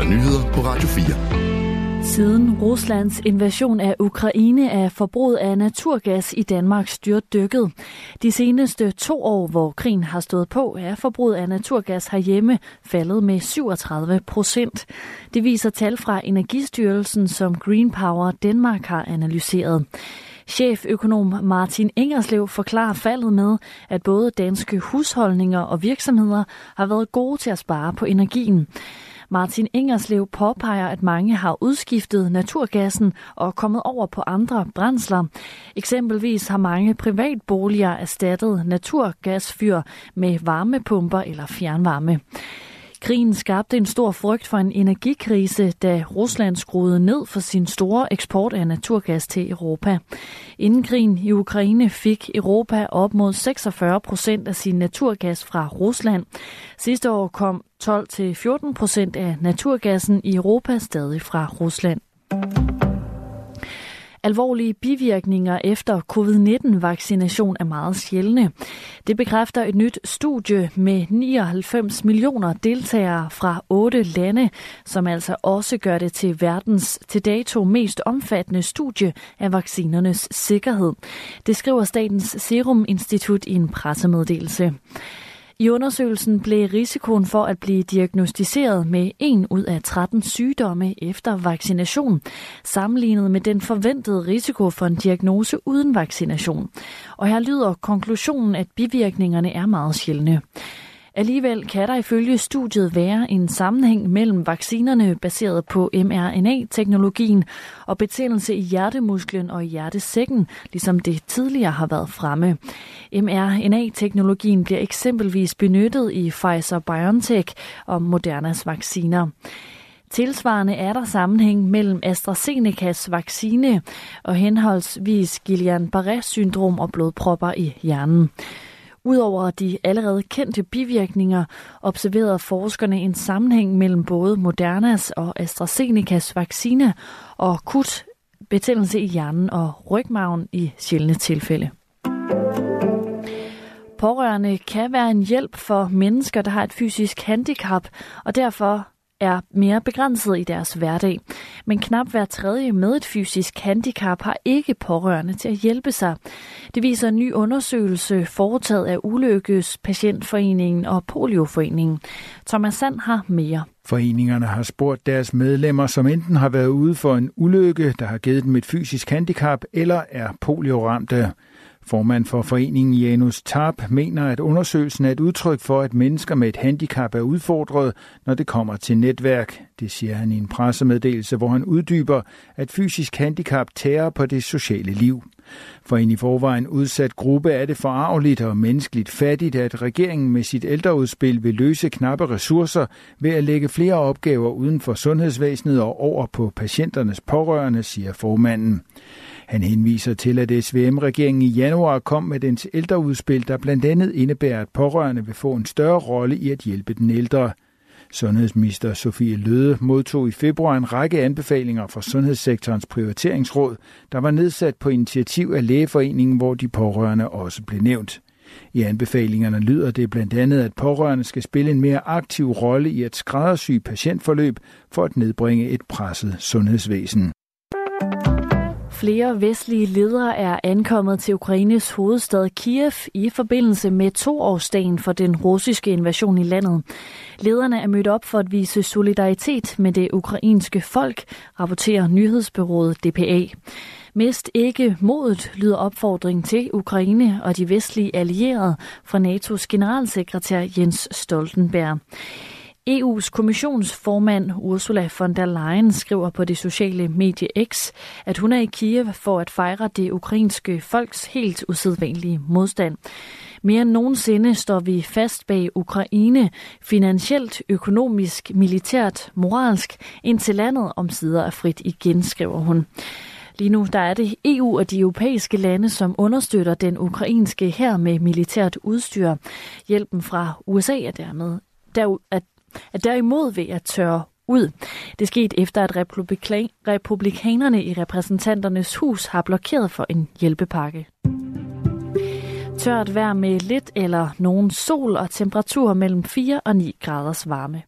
der nyheder på Radio 4. Siden Ruslands invasion af Ukraine er forbruget af naturgas i Danmark styrt dykket. De seneste to år, hvor krigen har stået på, er forbruget af naturgas herhjemme faldet med 37 procent. Det viser tal fra Energistyrelsen, som Green Power Danmark har analyseret. Cheføkonom Martin Ingerslev forklarer faldet med, at både danske husholdninger og virksomheder har været gode til at spare på energien. Martin Ingerslev påpeger, at mange har udskiftet naturgassen og kommet over på andre brændsler. Eksempelvis har mange privatboliger erstattet naturgasfyr med varmepumper eller fjernvarme. Krigen skabte en stor frygt for en energikrise, da Rusland skruede ned for sin store eksport af naturgas til Europa. Inden krigen i Ukraine fik Europa op mod 46 procent af sin naturgas fra Rusland. Sidste år kom 12-14 procent af naturgassen i Europa stadig fra Rusland. Alvorlige bivirkninger efter covid-19-vaccination er meget sjældne. Det bekræfter et nyt studie med 99 millioner deltagere fra otte lande, som altså også gør det til verdens til dato mest omfattende studie af vaccinernes sikkerhed. Det skriver Statens Serum Institut i en pressemeddelelse. I undersøgelsen blev risikoen for at blive diagnostiseret med en ud af 13 sygdomme efter vaccination, sammenlignet med den forventede risiko for en diagnose uden vaccination. Og her lyder konklusionen, at bivirkningerne er meget sjældne. Alligevel kan der ifølge studiet være en sammenhæng mellem vaccinerne baseret på mRNA-teknologien og betændelse i hjertemusklen og i hjertesækken, ligesom det tidligere har været fremme. mRNA-teknologien bliver eksempelvis benyttet i Pfizer-BioNTech og Modernas vacciner. Tilsvarende er der sammenhæng mellem AstraZenecas vaccine og henholdsvis Guillain-Barré-syndrom og blodpropper i hjernen. Udover de allerede kendte bivirkninger observerede forskerne en sammenhæng mellem både Modernas og AstraZenecas vaccine og akut betændelse i hjernen og rygmagen i sjældne tilfælde. Pårørende kan være en hjælp for mennesker, der har et fysisk handicap, og derfor er mere begrænset i deres hverdag. Men knap hver tredje med et fysisk handicap har ikke pårørende til at hjælpe sig. Det viser en ny undersøgelse foretaget af Ulykkes Patientforeningen og Polioforeningen. Thomas Sand har mere. Foreningerne har spurgt deres medlemmer, som enten har været ude for en ulykke, der har givet dem et fysisk handicap, eller er polioramte. Formand for foreningen Janus Tarp mener, at undersøgelsen er et udtryk for, at mennesker med et handicap er udfordret, når det kommer til netværk. Det siger han i en pressemeddelelse, hvor han uddyber, at fysisk handicap tærer på det sociale liv. For en i forvejen udsat gruppe er det forarveligt og menneskeligt fattigt, at regeringen med sit ældreudspil vil løse knappe ressourcer ved at lægge flere opgaver uden for sundhedsvæsenet og over på patienternes pårørende, siger formanden. Han henviser til, at SVM-regeringen i januar kom med dens ældreudspil, der blandt andet indebærer, at pårørende vil få en større rolle i at hjælpe den ældre. Sundhedsminister Sofie Løde modtog i februar en række anbefalinger fra Sundhedssektorens prioriteringsråd, der var nedsat på initiativ af Lægeforeningen, hvor de pårørende også blev nævnt. I anbefalingerne lyder det blandt andet, at pårørende skal spille en mere aktiv rolle i at skræddersy patientforløb for at nedbringe et presset sundhedsvæsen. Flere vestlige ledere er ankommet til Ukraines hovedstad Kiev i forbindelse med toårsdagen for den russiske invasion i landet. Lederne er mødt op for at vise solidaritet med det ukrainske folk, rapporterer nyhedsbyrået DPA. Mist ikke modet, lyder opfordring til Ukraine og de vestlige allierede fra NATO's generalsekretær Jens Stoltenberg. EU's kommissionsformand Ursula von der Leyen skriver på det sociale medie X, at hun er i Kiev for at fejre det ukrainske folks helt usædvanlige modstand. Mere end nogensinde står vi fast bag Ukraine, finansielt, økonomisk, militært, moralsk, indtil landet om sider er frit igen, skriver hun. Lige nu der er det EU og de europæiske lande, som understøtter den ukrainske her med militært udstyr. Hjælpen fra USA er dermed der, at er derimod ved at tørre ud. Det skete efter, at republikanerne i repræsentanternes hus har blokeret for en hjælpepakke. Tørt vejr med lidt eller nogen sol og temperaturer mellem 4 og 9 graders varme.